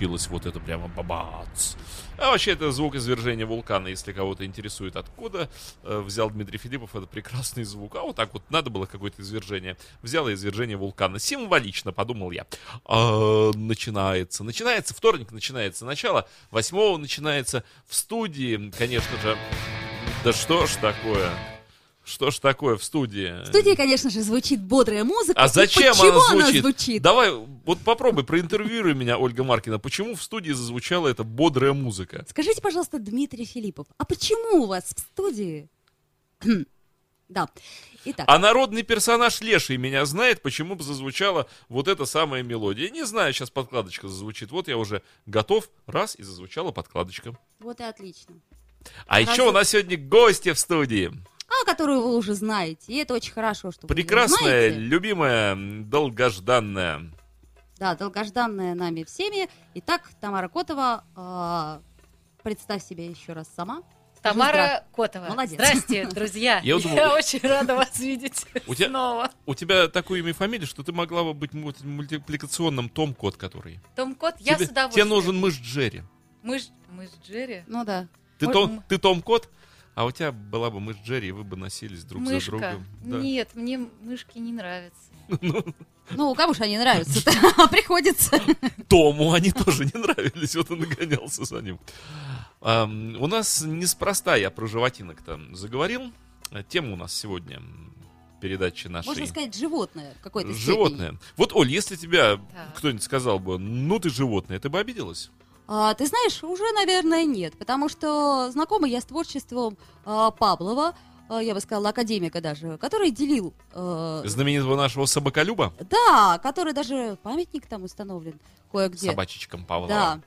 FM. случилось вот это прямо бабац. А вообще это звук извержения вулкана, если кого-то интересует откуда. э, взял Дмитрий Филиппов этот прекрасный звук. А вот так вот надо было какое-то извержение. Взял извержение вулкана. Символично, подумал я. А, начинается. Начинается вторник, начинается начало. Восьмого начинается в студии, конечно же. Да что ж такое? Что ж такое в студии? В студии, конечно же, звучит бодрая музыка. А зачем почему она звучит? звучит? Давай, вот попробуй, проинтервьюируй меня, Ольга Маркина. Почему в студии зазвучала эта бодрая музыка? Скажите, пожалуйста, Дмитрий Филиппов, а почему у вас в студии... да. Итак, А народный персонаж Леший меня знает, почему бы зазвучала вот эта самая мелодия. Не знаю, сейчас подкладочка зазвучит. Вот я уже готов. Раз, и зазвучала подкладочка. вот и отлично. А еще у нас сегодня гости в студии. А, которую вы уже знаете. И это очень хорошо, что вы Прекрасная, знаете. любимая, долгожданная. Да, долгожданная нами всеми. Итак, Тамара Котова, а, представь себя еще раз сама. Тамара Котова. Молодец. Здрасте, друзья. Я думал- очень рада вас видеть У тебя- снова. У тебя такое имя и фамилия, что ты могла бы быть мульти- мультипликационным Том Кот, который. Том Кот, я тебе, с удовольствием. тебе нужен мышь Джерри. Мышь, мышь Джерри. Ну да. Ты, Ой, Том, ты Том Кот, а у тебя была бы мышь Джерри, и вы бы носились друг за Мышка. другом. Да. Нет, мне мышки не нравятся. Ну, кому же они нравятся Приходится. Тому они тоже не нравились, вот он и гонялся за ним. У нас неспроста я про животинок-то заговорил. А Тема у нас сегодня передачи нашей. Можно сказать, животное в какой-то степени. Животное. Вот, Оль, если тебя Так. кто-нибудь сказал бы, ну ты животное, ты бы обиделась? А, ты знаешь, уже, наверное, нет, потому что знакома я с творчеством а, Павлова, а, я бы сказала, академика даже, который делил... э, Знаменитого нашего собаколюба, да, который даже памятник там установлен кое-где. собачечкам Павлова. Да.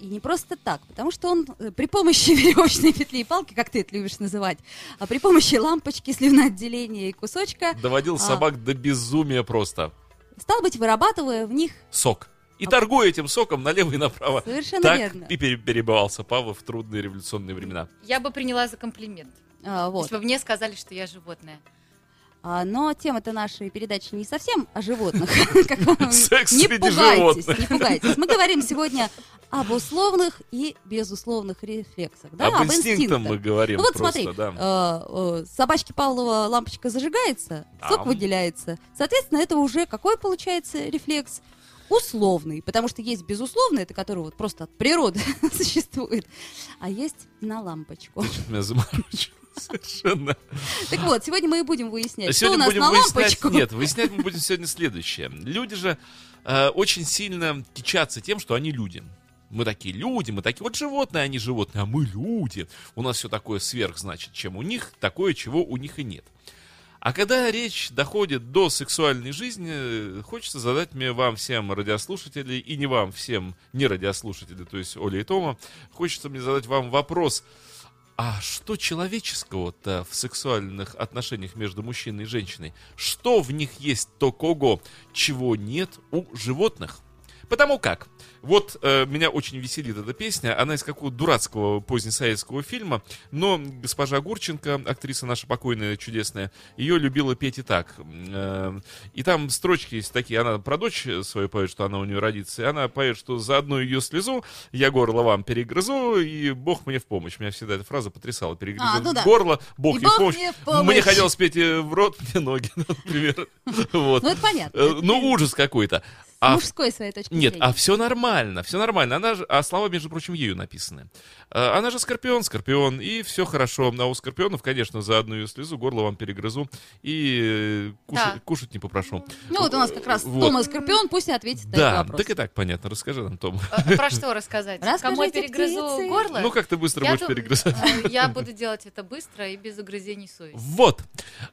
И не просто так, потому что он э, при помощи веревочной петли и палки, как ты это любишь называть, а при помощи лампочки, слюноотделения и кусочка, Доводил А. собак до безумия просто. стал быть, вырабатывая в них Сок. И торгуя этим соком налево и направо. совершенно Так верно. и пере- перебывался Павлов в трудные революционные времена. Я бы приняла за комплимент. А, вот. Если бы мне сказали, что я животное. А, но тема-то нашей передачи не совсем о животных. Секс Не среди пугайтесь, животных. не пугайтесь. Мы говорим сегодня об условных и безусловных рефлексах. Да, об инстинктах мы говорим Ну вот просто, смотри, да. э, э, собачки Павлова лампочка зажигается, сок Да. выделяется. Соответственно, это уже какой получается рефлекс? Условный, потому что есть безусловный, это который вот просто от природы существует, а есть на лампочку. Меня заморочило совершенно. Так вот, сегодня мы и будем выяснять, А что у Сегодня нас будем на выяснять... лампочку. Нет, выяснять мы будем сегодня следующее. Люди же э, очень сильно кичатся тем, что они люди. Мы такие люди, мы такие, вот животные, они животные, а мы люди. У нас все такое сверх, значит, чем у них, такое, чего у них и нет. А когда речь доходит до сексуальной жизни, хочется задать мне вам всем радиослушателей, и не вам всем не радиослушатели, то есть Оля и Тома, хочется мне задать вам вопрос, а что человеческого-то в сексуальных отношениях между мужчиной и женщиной? Что в них есть такого, чего нет у животных? Потому как, вот э, меня очень веселит эта песня, она из какого-то дурацкого позднесоветского фильма, но госпожа Гурченко, актриса наша покойная, чудесная, ее любила петь и так. Э, и там строчки есть такие, она про дочь свою поет, что она у нее родится, и она поет, что за одну ее слезу я горло вам перегрызу, и Бог мне в помощь. Меня всегда эта фраза потрясала. Перегрызу А, ну да. горло, Бог И в Бог помощь. мне в помощь. Мне хотелось петь э, в рот, мне ноги, например. Вот. Ну, это понятно. Э, Ну, ужас какой-то. А мужской своей точки нет, зрения. а все нормально, все нормально. Она же, а слова, между прочим, ею написаны. А, Она же скорпион, скорпион, и все хорошо. А у скорпионов, конечно, за одну ее слезу горло вам перегрызу и э, кушать, Да. кушать не попрошу. Ну вот у нас как раз Вот. Тома Скорпион, пусть и ответит на Да, этот вопрос. так и так понятно. Расскажи нам, Том. А, Про что рассказать? Кому я перегрызу птицы. горло? Ну, как ты быстро Я будешь дум- перегрызать? Я буду делать это быстро и без угрызений совести. Вот.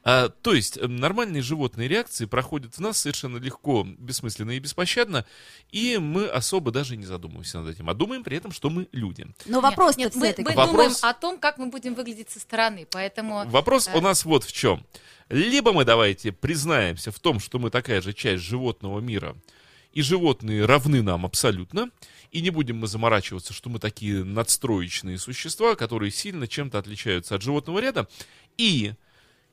А, то есть, э, нормальные животные реакции проходят в нас совершенно легко, бессмысленно и без беспощадно, и мы особо даже не задумываемся над этим, а думаем при этом, что мы люди. Но вопрос Нет, мы, мы Вопрос- думаем о том, как мы будем выглядеть со стороны, поэтому... Вопрос у нас вот в чем. Либо мы давайте признаемся в том, что мы такая же часть животного мира, и животные равны нам абсолютно, и не будем мы заморачиваться, что мы такие надстроечные существа, которые сильно чем-то отличаются от животного ряда, и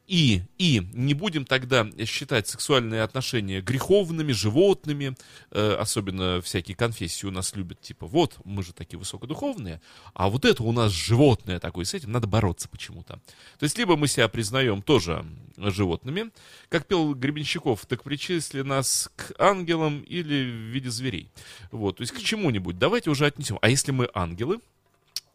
и, и не будем тогда считать сексуальные отношения греховными, животными, э, особенно всякие конфессии у нас любят, типа, вот, мы же такие высокодуховные, а вот это у нас животное такое, с этим надо бороться почему-то. То есть, либо мы себя признаем тоже животными, как пел Гребенщиков, так причисли нас к ангелам или в виде зверей. Вот, то есть к чему-нибудь. Давайте уже отнесем. А если мы ангелы,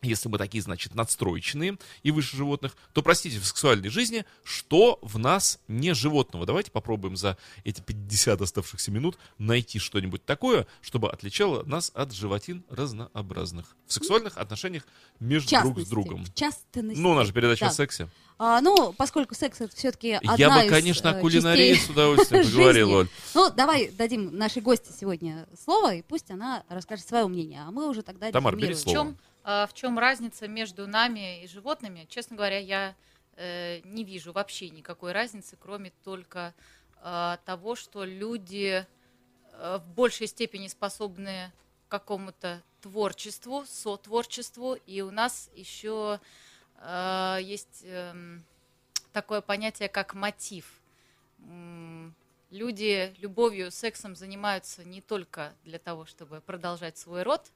если мы такие, значит, надстроечные и выше животных, то, простите, в сексуальной жизни, что в нас не животного? Давайте попробуем за эти 50 оставшихся минут найти что-нибудь такое, чтобы отличало нас от животин разнообразных. В сексуальных отношениях между друг с другом. в частности. Ну, у нас же передача Да. о сексе. А, ну, поскольку секс это все-таки одна Я бы, из, конечно, э, о кулинарии частей с удовольствием поговорил, Оль. Ну, давай дадим нашей гости сегодня слово, и пусть она расскажет свое мнение, а мы уже тогда Тамар, бери резюмируем. В слово. чем, в чем разница между нами и животными? Честно говоря, я э, не вижу вообще никакой разницы, кроме только а, того, что люди э, в большей степени способны к какому-то творчеству, сотворчеству, и у нас еще э, есть эм, такое понятие, как мотив. Люди любовью, сексом занимаются не только для того, чтобы продолжать свой род,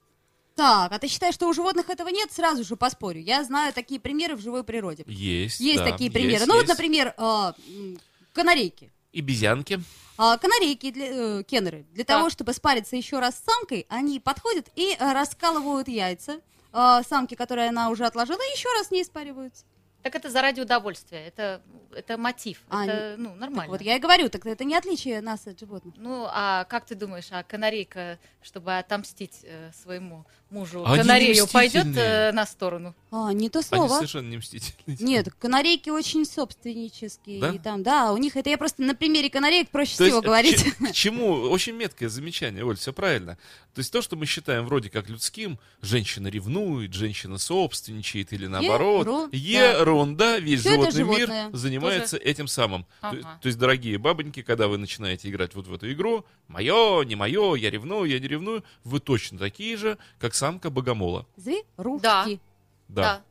Так, а ты считаешь, что у животных этого нет? Сразу же поспорю. Я знаю такие примеры в живой природе. Есть, Есть да, такие есть, примеры. ну вот, есть. например, а, м, канарейки. И безянки. А, канарейки, для, э, кеннеры, для Так. того, чтобы спариться еще раз с самкой, они подходят и э, раскалывают яйца а, самки, которые она уже отложила, и еще раз с ней спариваются. Так это заради удовольствия, это, это мотив, А, это ну, Так нормально. вот я и говорю, так это не отличие нас от животных. Ну, а как ты думаешь, а канарейка, чтобы отомстить э, своему мужу, Они канарею пойдет э, на сторону? А, не то Они слово. совершенно не мстительные. Нет, канарейки очень собственнические. Да? И там, да, у них это я просто на примере канареек проще То всего есть, говорить. к, к чему? Очень меткое замечание, Оль, все правильно. То есть то, что мы считаем вроде как людским, женщина ревнует, женщина собственничает или наоборот. Ерунда. Ерунда. Весь это животный мир занимается этим самым. То, Ага. то есть, дорогие бабоньки, когда вы начинаете играть вот в эту игру, мое, не мое, я ревную, я не ревную, вы точно такие же, как самка богомола. Зверушки. Да. Да.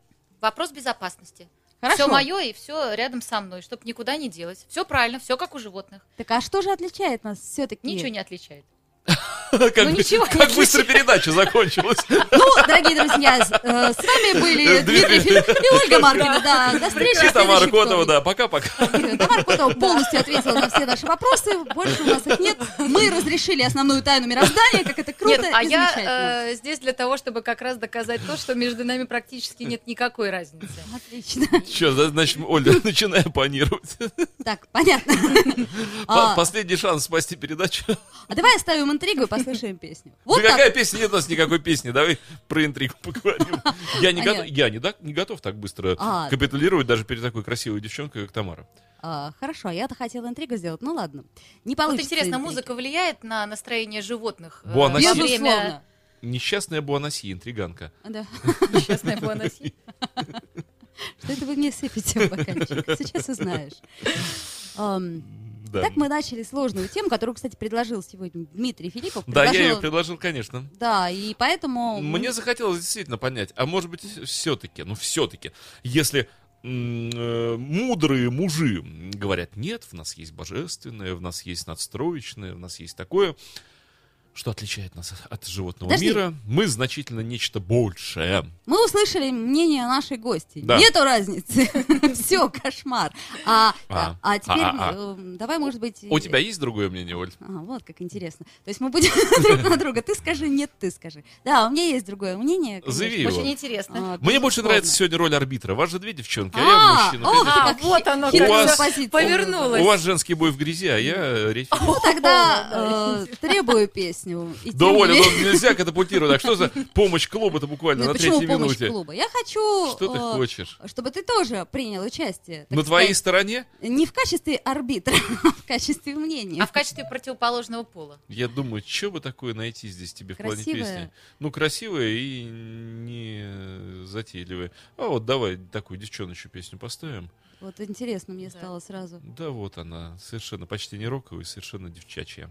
Вопрос безопасности. Хорошо. Все мое и все рядом со мной, чтобы никуда не делать. Все правильно, все как у животных. Так а что же отличает нас все-таки? Ничего не отличает. Как, Ну, ничего как быстро передача закончилась. Ну, дорогие друзья, с, э, с вами были Дмитрий Филипп и Ольга Маркина. Да, до встречи. И Тамара Котова, да, пока-пока. Тамара Котова полностью ответила на все наши вопросы. Больше у нас их нет. Мы разрешили основную тайну мироздания, как это круто Нет, а и я э, здесь для того, чтобы как раз доказать то, что между нами практически нет никакой разницы. Отлично. Че, значит, Оля, начинаю панировать. Так, понятно. По- А, Последний шанс спасти передачу. а давай оставим интригу и послушаем песню. Вот да так. какая песня? Нет у нас никакой песни. Давай про интригу поговорим. Я не, А готов, я не, да- не готов так быстро А. капитулировать даже перед такой красивой девчонкой, как Тамара. А, хорошо, я-то хотела интригу сделать. Ну ладно. Не Вот получится. интересно, интриги. музыка влияет на настроение животных? э, Буанасси. во Безусловно. время Несчастная Буанаси, интриганка. Да. несчастной Буанаси? Что это вы мне сыпете в бокальчик? Сейчас узнаешь. Да. Так мы начали сложную тему, которую, кстати, предложил сегодня Дмитрий Филиппов. Да, я ее предложил, конечно. Да, и поэтому... Мне захотелось действительно понять, а может быть, все-таки, ну все-таки, если э, мудрые мужи говорят, нет, в нас есть божественное, в нас есть надстроечное, в нас есть такое, что отличает нас от животного Подожди. мира, мы значительно нечто большее. Мы услышали мнение нашей гости. Да. Нету разницы. Все, кошмар. А, А. а теперь А, а, э, давай, может быть... У тебя есть другое мнение, Оль? А, вот как интересно. То есть мы будем друг на друга. Ты скажи, нет, ты скажи. Да, у меня есть другое мнение. его. Очень интересно. Мне больше нравится сегодня роль арбитра. Вас же две девчонки, а, я мужчина. А, вот оно, как повернулось. У вас женский бой в грязи, а я речь. Ну тогда э, требую песню. Песню. И тем Доволен, он менее- нельзя катапультировать. А что за помощь клуба это буквально Ну, на почему третьей помощь минуте? клуба? Я хочу, Что ты э, хочешь? чтобы ты тоже принял участие. На твоей стороне? Не в качестве арбитра, а в качестве мнения. А в качестве противоположного пола. Я думаю, что бы такое найти здесь тебе в плане песни? Ну, красивая и не затейливая. А вот давай такую девчоночью песню поставим. Вот интересно мне Да. стало сразу. Да вот она, совершенно почти не роковая, совершенно девчачья.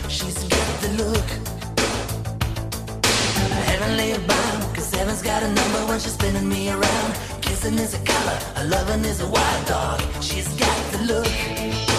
when she's spinning me around. Kissing is a color, a loving is a wild dog. She's got the look.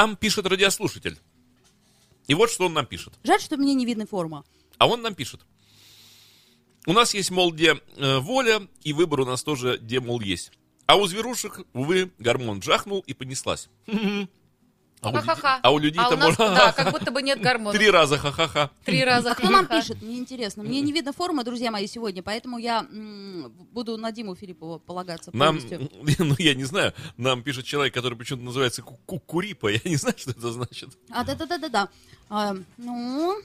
Нам пишет радиослушатель. И вот что он нам пишет. Жаль, что мне не видно форма. А он нам пишет. У нас есть, мол, где э, воля, и выбор у нас тоже, где, мол, есть. А у зверушек, увы, гормон жахнул и понеслась. А у людей- Ха-ха-ха. а у людей А у там нас, можно- да, как будто бы нет гормонов. Три раза ха-ха-ха. Три раза. А кто нам пишет? Мне интересно. Мне не видно формы, друзья мои, сегодня, поэтому я м, буду на Диму Филиппова полагаться Нам, полностью. ну я не знаю, нам пишет человек, который почему-то называется Ку- Кукурипа. Я не знаю, что это значит. А, да-да-да-да-да. А, ну,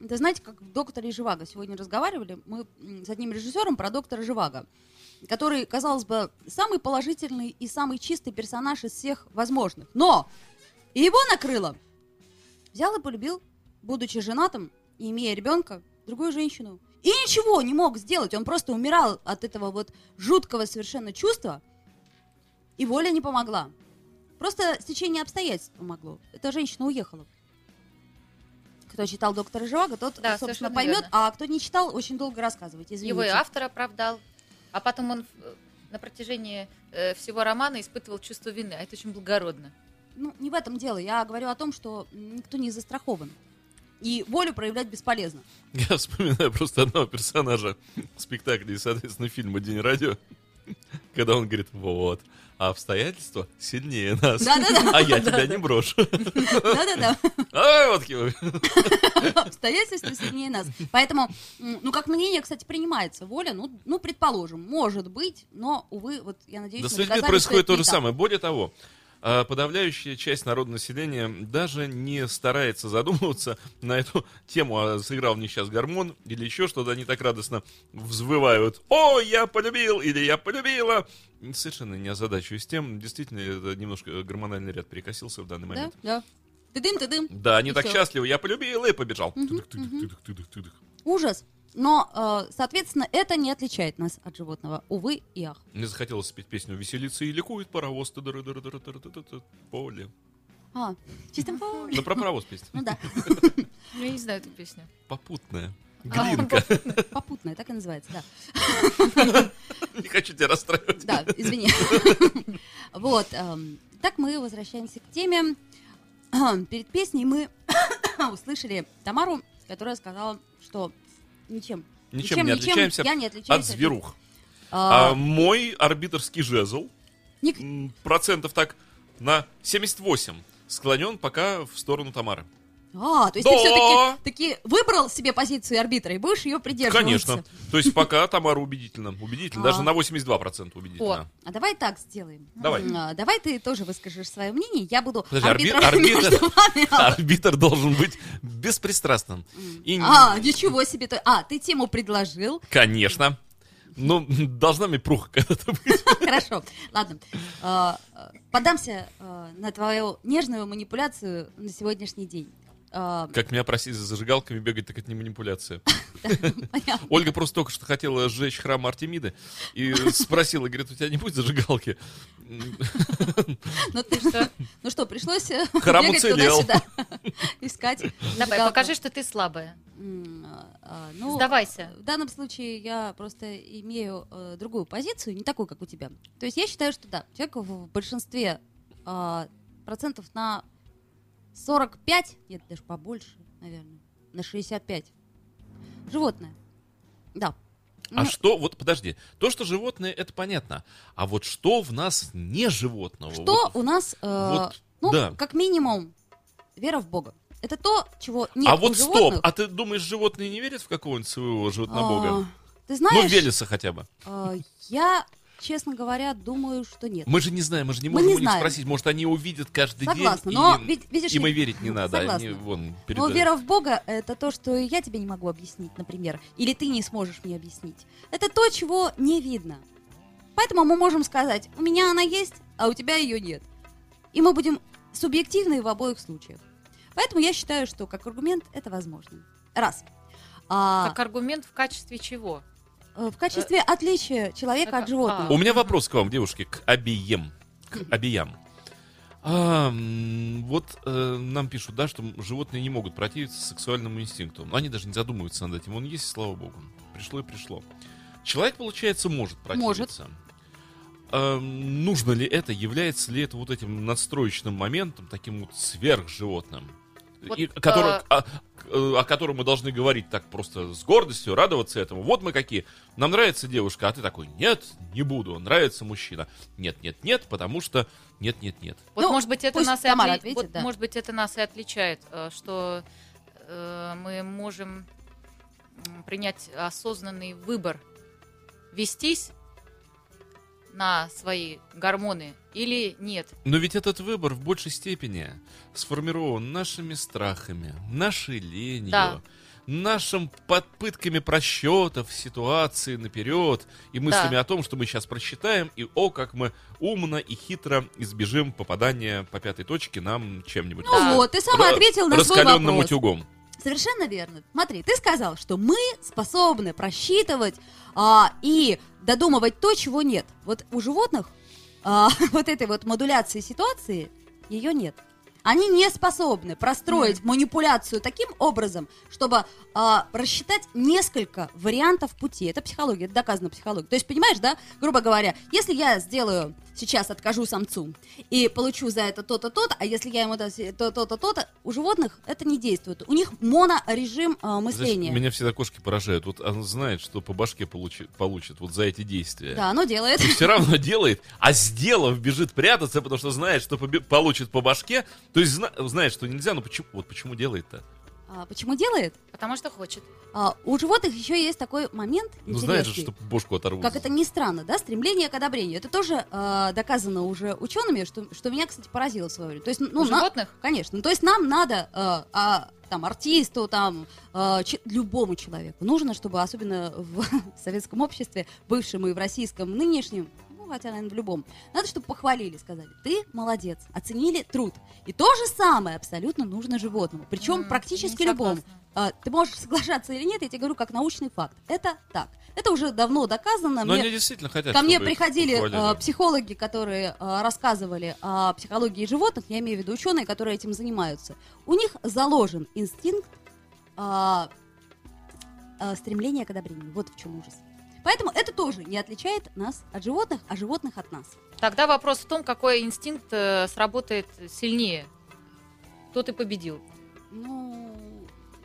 это знаете, как в «Докторе Живаго» сегодня разговаривали, мы с одним режиссером про доктора Живаго. который, казалось бы, самый положительный и самый чистый персонаж из всех возможных. Но и его накрыло. Взял и полюбил, будучи женатым и имея ребенка, другую женщину. И ничего не мог сделать. Он просто умирал от этого вот жуткого совершенно чувства. И воля не помогла. Просто стечение обстоятельств помогло. Эта женщина уехала. Кто читал доктора Живаго, тот, Да, собственно, поймет, верно. а кто не читал, очень долго рассказывать. Извините. Его и автор оправдал, а потом он э, на протяжении э, всего романа испытывал чувство вины, а это очень благородно. Ну, не в этом дело. Я говорю о том, что никто не застрахован. И волю проявлять бесполезно. Я вспоминаю просто одного персонажа спектакля и, соответственно, фильма «День радио», когда он говорит, вот, а обстоятельства сильнее нас, а я тебя не брошу. Да-да-да. А, вот. Обстоятельства сильнее нас. Поэтому, ну, как мнение, кстати, принимается воля. Ну, ну, предположим, может быть, но, увы, вот я надеюсь, Да с людьми происходит то же самое. Более того, подавляющая часть народного населения даже не старается задумываться на эту тему, а сыграл мне сейчас гормон или еще что-то, они так радостно взвывают «О, я полюбил!» или «Я полюбила!» Совершенно не озадачиваюсь тем, действительно, это немножко гормональный ряд перекосился в данный Да, момент. да. Ты дым, ты дым. Да, они И так всё. счастливы, я полюбил и побежал. Тыдык, тыдык. Ужас. Но, э, соответственно, это не отличает нас от животного. Увы и ах. Мне захотелось спеть песню «Веселится и ликует паровоз». Поле. А, чистым поле. Ну, про паровоз песня. Ну да, Я не знаю эту песню. Попутная. Глинка. попутная, так и называется, да. Не хочу тебя расстраивать. Да, извини. Вот, так мы возвращаемся к теме. Перед песней мы услышали Тамару, которая сказала, что ничем. Ничем не отличаемся Я не отличаюсь от зверух. А, А мой арбитрский жезл ник- процентов так на 78 склонен пока в сторону Тамары. А, то есть Да. ты все-таки таки выбрал себе позицию арбитра и будешь ее придерживаться. Конечно. То есть пока Тамара убедительна. Убедительна. Даже А. на 82% убедительна. А давай так сделаем. Давай. А, давай ты тоже выскажешь свое мнение. Я буду Подожди, арби- арбитром арбитр- между вами. Арбитр должен быть беспристрастным. И, А, ничего себе. А, ты тему предложил. конечно. Ну, должна мне пруха когда-то быть. Хорошо. Ладно. А, Поддамся а, на твою нежную манипуляцию на сегодняшний день. А, Как меня просили за зажигалками бегать, так это не манипуляция. Ольга просто только что хотела сжечь храм Артемиды и спросила, говорит, у тебя не будет зажигалки? Ну ты что? Ну что, пришлось э, Храм бегать уцелел. туда-сюда, искать. Давай, зажигалку. покажи, что ты слабая. А, ну, Сдавайся. В данном случае я просто имею э, другую позицию, не такую, как у тебя. То есть я считаю, что да, человек в, в большинстве а, процентов на 45, нет, даже побольше, наверное, на 65. Животное. Да. А Ну, что, вот подожди, то, что животное, это понятно. А вот что в нас не животного? что Вот- у нас, э, вот, ну, да. как минимум, вера в Бога. Это то, чего нет а у вот стоп, животных. а ты думаешь, животные не верят в какого-нибудь своего животнобога? А, Ты Ну, знаешь, Велеса хотя бы. э, я, честно говоря, думаю, что нет. Мы же не знаем, мы же не Мы можем не у них знаем. спросить. Может, они увидят каждый Согласна, день, но и, ведь, видишь им и верить не надо. Они Согласна. вон перед... Но вера в Бога — это то, что я тебе не могу объяснить, например. Или ты не сможешь мне объяснить. Это то, чего не видно. Поэтому мы можем сказать, у меня она есть, а у тебя ее нет. И мы будем субъективны в обоих случаях. Поэтому я считаю, что как аргумент это возможно. Раз. А, Как аргумент в качестве чего? Э, в качестве отличия человека от животного. У меня вопрос к вам, девушки, к обеим. К обеям. А, вот э, нам пишут, да, что животные не могут противиться сексуальному инстинкту. Но они даже не задумываются над этим. Он есть, слава богу. Пришло и пришло. Человек, получается, может противиться. А, нужно ли это? Является ли это вот этим надстроечным моментом, таким вот сверхживотным? Вот, и, который- а- о, к- э, о котором мы должны говорить так просто с гордостью, радоваться этому. Вот мы какие. Нам нравится девушка, а ты такой, нет, не буду. Нравится мужчина. Нет, нет, нет, потому что нет, нет, нет. Вот, Ну, может быть, это нас и отли- ответит, вот, да. может быть, это нас и отличает, э, что э, мы можем принять осознанный выбор вестись на свои гормоны или нет. Но ведь этот выбор в большей степени сформирован нашими страхами, нашей ленью, Да. нашим попытками просчетов ситуации наперед и мыслями Да. о том, что мы сейчас просчитаем, и о, как мы умно и хитро избежим попадания по пятой точке нам чем-нибудь. Ну вот, ты сам и Ра- ответил на свой раскаленным вопрос. утюгом. Совершенно верно. Смотри, ты сказал, что мы способны просчитывать а, и додумывать то, чего нет. Вот у животных а, вот этой вот модуляции ситуации ее нет. Они не способны простроить манипуляцию таким образом, чтобы а, рассчитать несколько вариантов пути. Это психология, это доказано психологией. То есть, понимаешь, да, грубо говоря, если я сделаю сейчас откажу самцу и получу за это то-то, то-то, а если я ему дам то-то, то-то, у животных это не действует. У них монорежим а, Знаешь, мышления. меня всегда кошки поражают. Вот она знает, что по башке получит, получит вот за эти действия. Да, оно делает. И все равно делает, а сделав, бежит прятаться, потому что знает, что получит по башке. То есть зна- знает, что нельзя, но почему, вот почему делает-то? А, почему делает? Потому что хочет. А, у животных еще есть такой момент Ну знает же, интересный. что бошку оторвут. Как это ни странно, да, стремление к одобрению. Это тоже э, доказано уже учеными, что, что меня, кстати, поразило в свое время. То есть, ну, У на- животных? конечно. Ну, То есть нам надо, э, а, там, артисту, там, э, че- любому человеку нужно, чтобы, особенно в советском обществе, бывшем и в российском нынешнем, хотя, наверное, в любом, надо, чтобы похвалили, сказали, ты молодец, оценили труд. И то же самое абсолютно нужно животному. Причем М, практически любому. А, ты можешь соглашаться или нет, я тебе говорю как научный факт. Это так. Это уже давно доказано. Но Мне- они действительно хотят, Ко мне приходили э, психологи, которые э, рассказывали о психологии животных, я имею в виду ученые, которые этим занимаются. У них заложен инстинкт э, э, стремления к одобрению. Вот в чем ужас. Поэтому это тоже не отличает нас от животных, а животных от нас. Тогда вопрос в том, какой инстинкт э, сработает сильнее. Кто ты победил? Ну,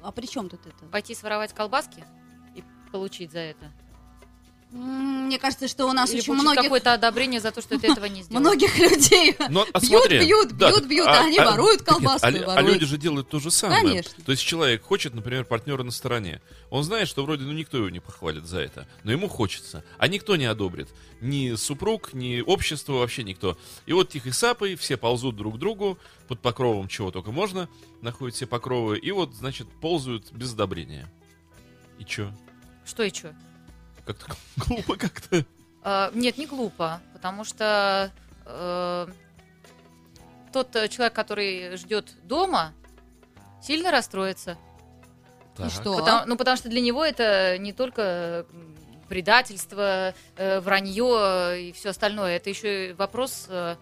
а при чем тут это? Пойти своровать колбаски и получить за это? Мне кажется, что у нас Или очень многих, какое-то одобрение за то, что ты этого не сделал? многих людей Но, а бьют, смотри, бьют, да, бьют, бьют, а они воруют так нет, колбаску а, а воруют. люди же делают то же самое. Конечно. То есть человек хочет, например, партнера на стороне. Он знает, что вроде ну никто его не похвалит за это, но ему хочется. А никто не одобрит. Ни супруг, ни общество, вообще никто. И вот тихой сапой все ползут друг к другу под покровом чего только можно, находят все покровы, и вот, значит, ползают без одобрения. И чё? Что и что? Как-то глупо как-то. Э, Нет, не глупо, потому что э, тот э, человек, который ждет дома, сильно расстроится. И что? Потому, ну, потому что для него это не только предательство, э, вранье и все остальное. Это еще и вопрос э,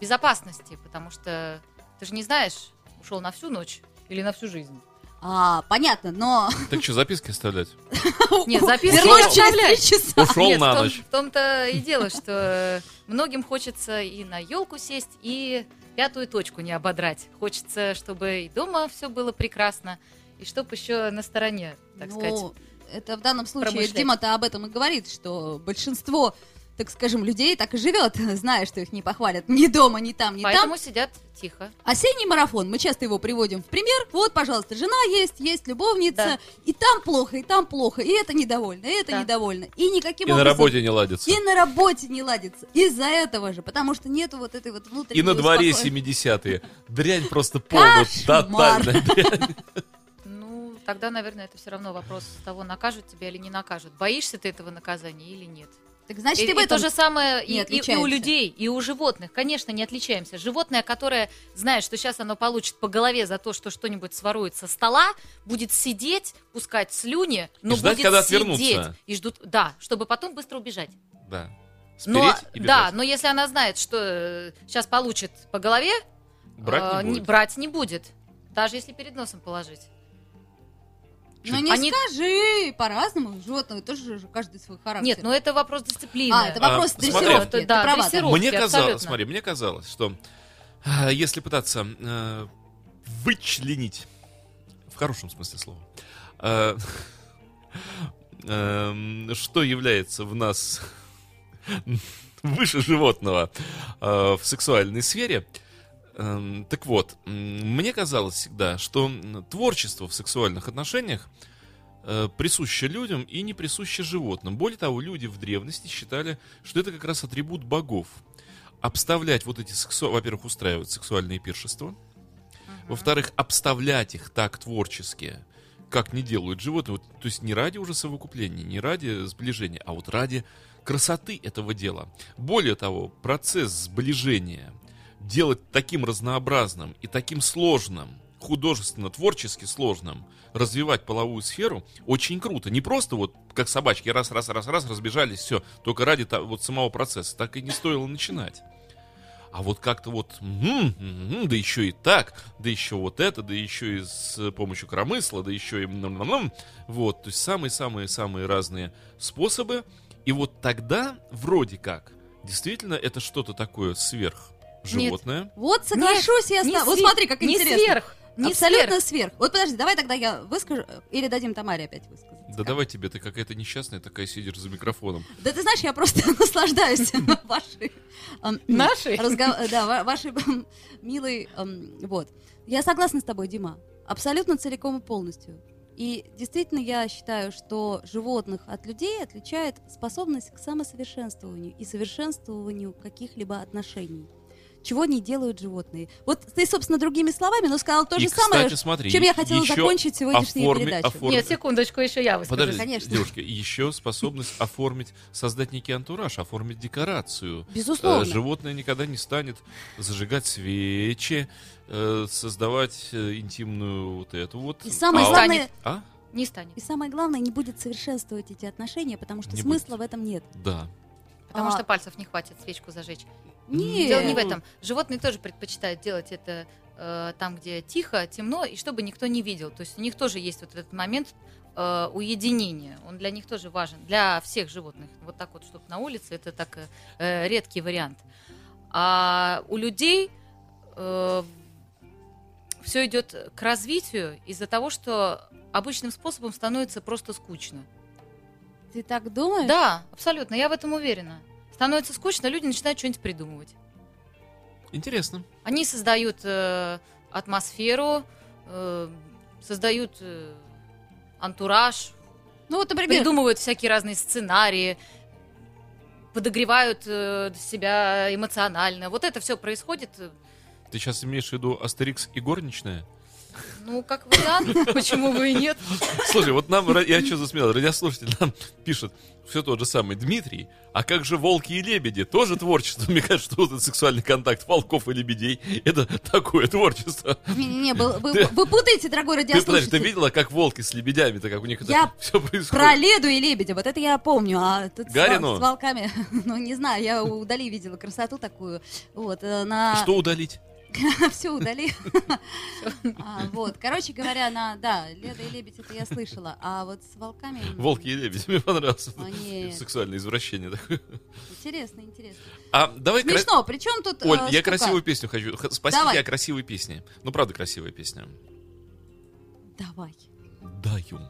безопасности, потому что ты же не знаешь, ушел на всю ночь или на всю жизнь. А, понятно, но... Так что, записки оставлять? Нет, записки Вернусь не через оставляй. три часа. Ушел на ночь. В том-то и дело, что многим хочется и на елку сесть, и пятую точку не ободрать. Хочется, чтобы и дома все было прекрасно, и чтобы еще на стороне, так Ну, сказать. это в данном случае. Дима-то об этом и говорит, что большинство, так скажем, людей так и живет, зная, что их не похвалят ни дома, ни там, ни Поэтому там. сидят тихо. Осенний марафон, мы часто его приводим в пример. Вот, пожалуйста, жена есть, есть любовница, Да. и там плохо, и там плохо, и это недовольно, и это Да. недовольно. И никаким И на образом... работе не ладится. И на работе не ладится. Из-за этого же, потому что нету вот этой вот внутренней И на дворе успокоенности. 70-е. Дрянь просто полная, тотальная дрянь. Ну, тогда, наверное, это все равно вопрос того, накажут тебя или не накажут. Боишься ты этого наказания или нет? Так значит, и, и в и этом то же самое и, и- и у людей, и у животных. Конечно, не отличаемся. Животное, которое знает, что сейчас оно получит по голове за то, что что-нибудь сворует со стола, будет сидеть, пускать слюни, но ждать, будет когда сидеть. отвернутся. И ждут, да, чтобы потом быстро убежать. Да. Но, Спереть и да, но если она знает, что сейчас получит по голове, Брать э, не будет. брать не будет. Даже если перед носом положить. Ну не Они- скажи, по-разному. Животные тоже же каждый свой характер. Нет, ну это вопрос дисциплины. А, это вопрос А, смотри. дрессировки. Это- ты да, права, дрессировки. Мне казалось, абсолютно. смотри, мне казалось, что а, если пытаться э, вычленить, в хорошем смысле слова, э, эм, что является в нас выше животного э, в сексуальной сфере, эм, так вот, мне казалось всегда, что творчество в сексуальных отношениях э, присуще людям и не присуще животным. Более того, люди в древности считали, что это как раз атрибут богов. Обставлять вот эти, сексу... во-первых, устраивать сексуальные пиршества, во-вторых, обставлять их так творчески, как не делают животные. Вот, то есть не ради уже совокупления, не ради сближения, а вот ради красоты этого дела. Более того, процесс сближения делать таким разнообразным и таким сложным, художественно, творчески сложным, развивать половую сферу, очень круто. Не просто вот как собачки раз, раз, раз, раз разбежались, все, только ради вот самого процесса. Так и не стоило начинать. А вот как-то вот, мгм, мгм, да еще и так, да еще вот это, да еще и с помощью коромысла, да еще и м-м-м, вот, то есть самые-самые-самые разные способы. И вот тогда вроде как действительно это что-то такое сверх животное. Вот соглашусь я с тобой. Вот смотри, как не интересно. сверх, не Абсолютно сверх. сверх. Вот подожди, давай тогда я выскажу, или дадим Тамаре опять высказаться. Да Как? давай тебе, ты какая-то несчастная такая сидишь за микрофоном. Да ты знаешь, я просто наслаждаюсь вашей... эм, Нашей? Да, ва- вашей эм, милой... эм, Вот. Я согласна с тобой, Дима. Абсолютно целиком и полностью. И действительно я считаю, что животных от людей отличает способность к самосовершенствованию и совершенствованию каких-либо отношений. Чего не делают животные. Вот ты, собственно, другими словами, но сказал то И, же самое, кстати, смотри, чем я хотела закончить сегодняшнюю оформи- передачу. оформи- Нет, секундочку, еще я выскажу. Подожди, конечно. девушки, еще способность оформить, создать некий антураж, оформить декорацию. Безусловно. Э, Животное никогда не станет зажигать свечи, э, создавать э, интимную вот эту вот. И самое А- главное, А? Не станет. И самое главное, не будет совершенствовать эти отношения, потому что Не смысла в этом нет. Да. Потому А. что пальцев не хватит свечку зажечь. Нет. Дело не в этом. Животные тоже предпочитают делать это э, там, где тихо, темно, и чтобы никто не видел. То есть у них тоже есть вот этот момент э, уединения. Он для них тоже важен. Для всех животных. Вот так вот, чтобы на улице, это так э, э, редкий вариант. А у людей все идет к развитию из-за того, что обычным способом становится просто скучно. Ты так думаешь? Да, абсолютно, я в этом уверена. Становится скучно, люди начинают что-нибудь придумывать. Интересно. Они создают э, атмосферу, э, создают э, антураж, Ну вот, например, придумывают всякие разные сценарии, подогревают э, себя эмоционально. Вот это все происходит, Ты сейчас имеешь в виду Астерикс и горничная? Ну, как вариант, почему бы и нет. Слушай, вот нам, я что засмеял, радиослушатель нам пишет, все тот же самый Дмитрий, а как же волки и лебеди? Тоже творчество? Мне кажется, что вот этот сексуальный контакт волков и лебедей, это такое творчество. Не-не-не, вы, вы- Ты- вы путаете, дорогой Ты, подожди, ты радиослушатель. видела, как волки с лебедями-то, как у них Я это все происходит? Про Леду и Лебедя, вот это я помню, а тут с, Гарину? вол- с волками, ну не знаю, я удали видела красоту такую, вот, э, на... Что удалить? Все удали. А, Вот, короче говоря, на, да, Леда и Лебедь, это я слышала, а вот с волками... Волки и лебеди, мне понравилось. Сексуальное извращение такое. Интересно, интересно. А давай... Смешно, причем тут... Оль, э, я красивую песню хочу. Давай. я красивой песни. Ну, правда, красивая песня. Давай. Даю.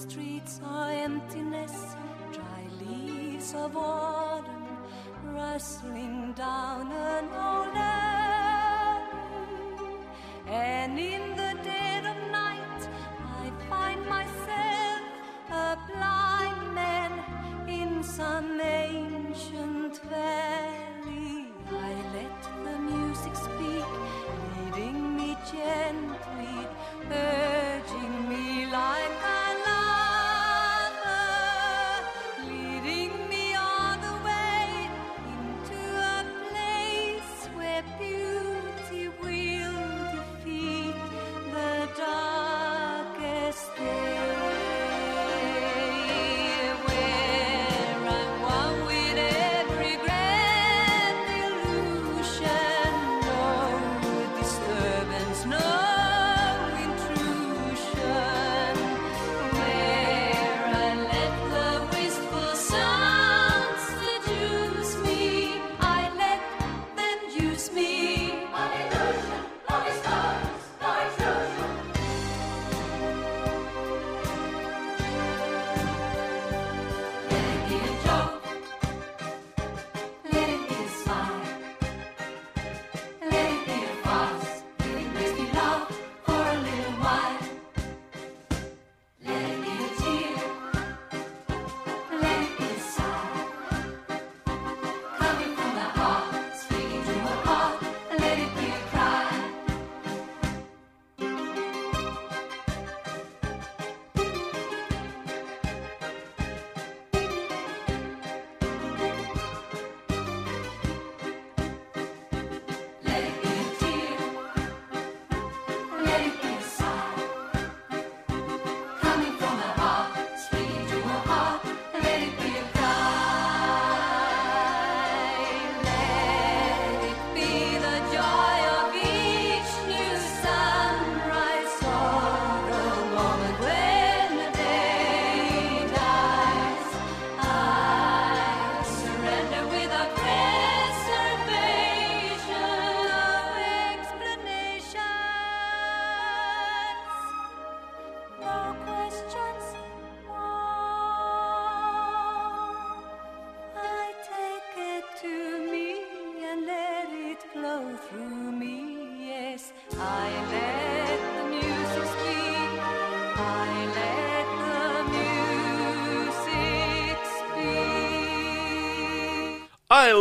Streets are emptiness, dry leaves of autumn rustling down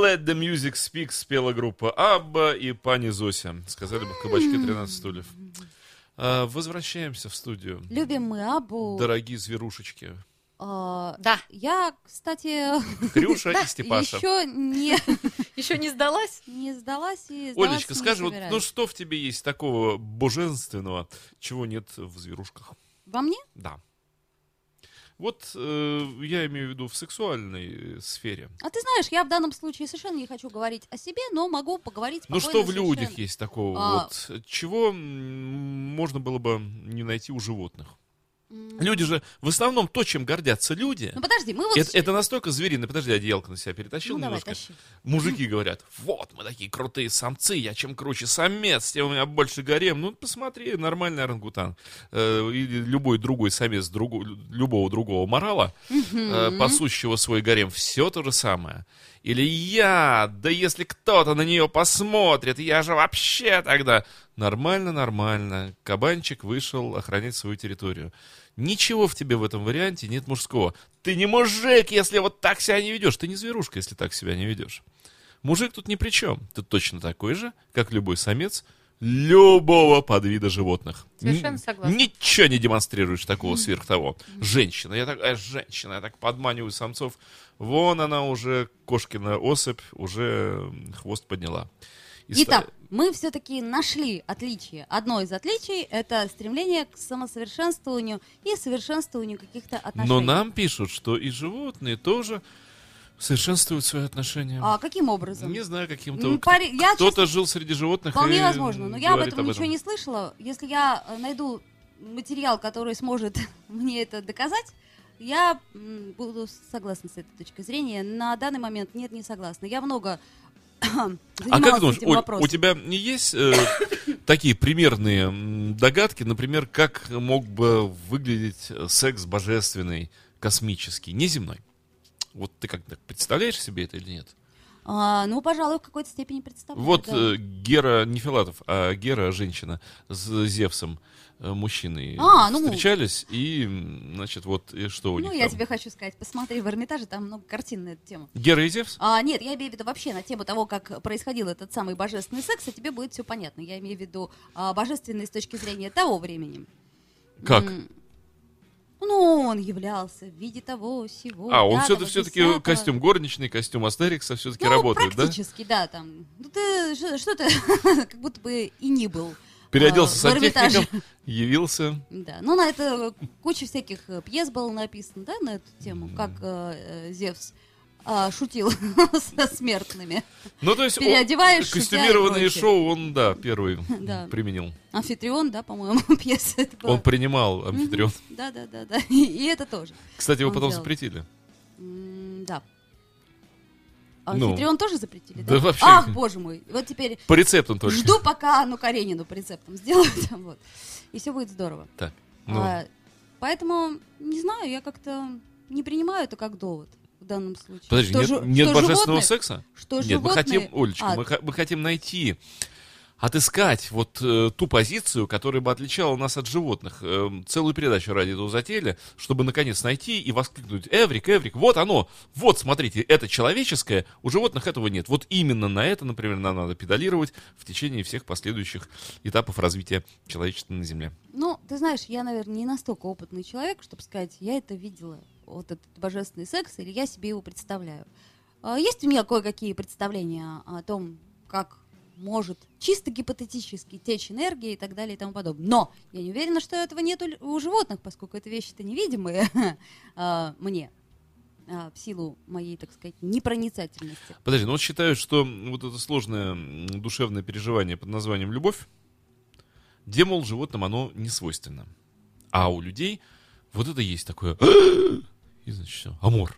Let The Music Speak спела группа Абба и пани Зося. Сказали бы в кабачке 13 стульев. А, возвращаемся в студию. Любим мы Абу. Дорогие зверушечки. А, Да, Я, кстати, Крюша и Степаша. еще не, еще не сдалась? не сдалась и сдаваться Олечка, скажи, вот, ну что в тебе есть такого божественного, чего нет в зверушках? Во мне? Да. Вот э, я имею в виду в сексуальной э, сфере. А ты знаешь, я в данном случае совершенно не хочу говорить о себе, но могу поговорить Ну что в людях совершенно. есть такого А. вот, чего можно было бы не найти у животных? Люди же, в основном то, чем гордятся люди, Ну подожди, мы вот... это, это настолько зверино. Подожди, одеялко на себя перетащил Ну, давай, немножко. тащи. Мужики говорят, вот, мы такие крутые самцы, я чем круче самец, тем у меня больше гарем. Ну, посмотри, нормальный орангутан. Э, или любой другой самец другу- любого другого морала, э, пасущего свой гарем, все то же самое. Или я, да если кто-то на нее посмотрит, я же вообще тогда... Нормально, нормально. Кабанчик вышел охранять свою территорию. Ничего в тебе в этом варианте нет мужского. Ты не мужик, если вот так себя не ведешь. Ты не зверушка, если так себя не ведешь. Мужик тут ни при чем. Ты точно такой же, как любой самец любого подвида животных. Совершенно согласна. Ничего не демонстрируешь такого сверх того. Женщина, я такая женщина, я так подманиваю самцов. Вон она уже, кошкина особь, уже хвост подняла. И Итак, мы все-таки нашли отличие. Одно из отличий – это стремление к самосовершенствованию и совершенствованию каких-то отношений. Но нам пишут, что и животные тоже совершенствуют свои отношения. А каким образом? Не знаю, каким-то... М, пари- Кто-то честно, жил среди животных Вполне и возможно, но я об говорит этом ничего не слышала. Если я э, найду материал, который сможет мне это доказать, я буду согласна с этой точки зрения. На данный момент нет, не согласна. Я много А как думаешь, Оль, вопросом. у тебя не есть э, такие примерные догадки, например, как мог бы выглядеть секс божественный, космический, неземной? Вот ты как так представляешь себе это или нет? А, ну, пожалуй, в какой-то степени представляю. Вот да. э, Гера, не Филатов, а Гера, женщина, с Зевсом, э, мужчиной, А, ну. встречались, и, значит, вот и что у Ну, них я там? тебе хочу сказать, посмотри в Эрмитаже, там много картин на эту тему. Гера и Зевс? А, нет, я имею в виду вообще на тему того, как происходил этот самый божественный секс, и тебе будет все понятно. Я имею в виду а, божественный с точки зрения того времени. Как? М, Ну, он являлся в виде того, сего. А, он все-таки десятого. костюм горничный, костюм Астерикса все-таки ну, работает, да? практически, да? там. Ну, ты что, что ты, как будто бы и не был. Переоделся а, в сантехником, явился. Да, ну на это куча всяких э, пьес было написано, да, на эту тему, как э, э, Зевс а, шутил со смертными. Ну, то есть, он- Переодеваешь, и костюмированные шоу он, да, первый Да. применил. Амфитрион, да, по-моему, пьеса это была. Он принимал амфитрион. Да, да, да, да. И, и это тоже. Кстати, его Он потом делал. запретили. Да. А Ну. Амфитрион тоже запретили, Да да? вообще. Ах, боже мой. Вот теперь По рецептам только. жду, пока Анну Каренину по рецептам сделают. Вот. И все будет здорово. Так, ну, А, поэтому, не знаю, я как-то не принимаю это как довод в данном случае. подожди, Что нет, жи- нет что божественного животные- секса? Что Нет, мы животные- хотим, Олечка, А, мы, мы хотим найти, отыскать вот э, ту позицию, которая бы отличала нас от животных. Э, целую передачу ради этого затеяли, чтобы наконец найти и воскликнуть, Эврик, Эврик, вот оно, вот, смотрите, это человеческое, у животных этого нет. Вот именно на это, например, нам надо педалировать в течение всех последующих этапов развития человечества на Земле. Ну, ты знаешь, я, наверное, не настолько опытный человек, чтобы сказать, я это видела, вот этот божественный секс, или я себе его представляю. А, Есть у меня кое-какие представления о том, как может чисто гипотетически течь энергия и так далее и тому подобное. Но я не уверена, что этого нет у, животных, поскольку это вещи-то невидимые а, мне а, в силу моей, так сказать, непроницательности. Подожди, ну вот считают, что вот это сложное душевное переживание под названием любовь, где, мол, животным оно не свойственно. А у людей вот это есть такое... И, значит, все, амор.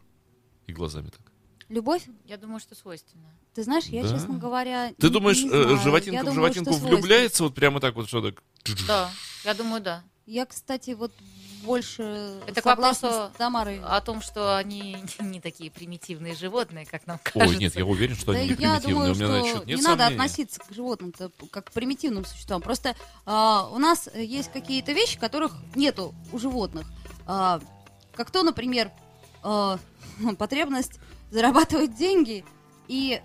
И глазами так. Любовь, Я думаю, что свойственно. ты знаешь, я, Да. честно говоря, Ты не- думаешь, не э, знаю. животинка Я в думаю, животинку влюбляется вот прямо так вот, что так... Да, я думаю, да. Я, кстати, вот больше Это к вопросу Тамарой. О том, что они не такие примитивные животные, как нам Ой, кажется. нет, я уверен, что Да они не я примитивные. думаю, У меня что нет не надо сомнений. относиться к животным как к примитивным существам. Просто а, у нас есть какие-то вещи, которых нету у животных. А, как то, например, а, потребность зарабатывать деньги и,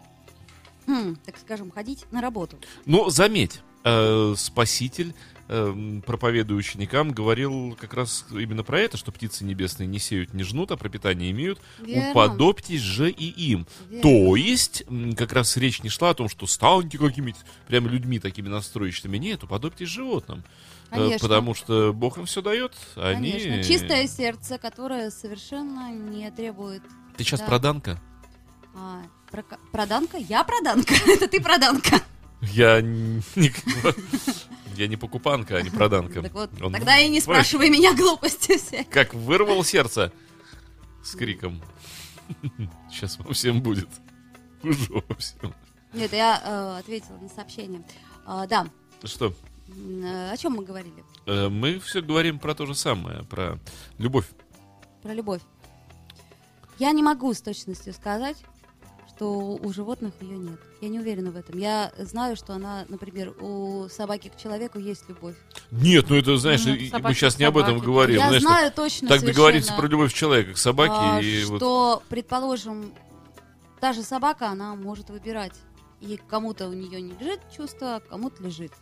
хм, так скажем, ходить на работу. Но заметь, э, Спаситель, э, проповедуя ученикам, говорил как раз именно про это, что птицы небесные не сеют, не жнут, а пропитание имеют. Верно. Уподобьтесь же и им. Верно. То есть, как раз речь не шла о том, что станьте какими-то прям людьми такими настроечными. Нет, уподобьтесь животным. Э, Конечно. Потому что Бог им все дает, они... Конечно. Чистое сердце, которое совершенно не требует... Ты сейчас да. проданка? а, прока- проданка? Я проданка. Это ты проданка. Я не... Я не покупанка, а не проданка. Так вот, Он- тогда и не спрашивай меня глупости все. Как вырвал сердце с криком. Сейчас вам всем будет. Уже всем. Нет, я э, ответила на сообщение. А, да, Что? э, о чем мы говорили? э, Мы все говорим про то же самое, про любовь. Про любовь. Я не могу с точностью сказать, что у животных ее нет. Я не уверена в этом. Я знаю, что она, например, у собаки к человеку есть любовь. Нет, ну это, знаешь, Ну, мы сейчас не об этом говорим. я знаешь, знаю точно так договориться про любовь человека к собаке. а, и вот- что, предположим, та же собака, она может выбирать. И кому-то у нее не лежит чувство, а кому-то лежит.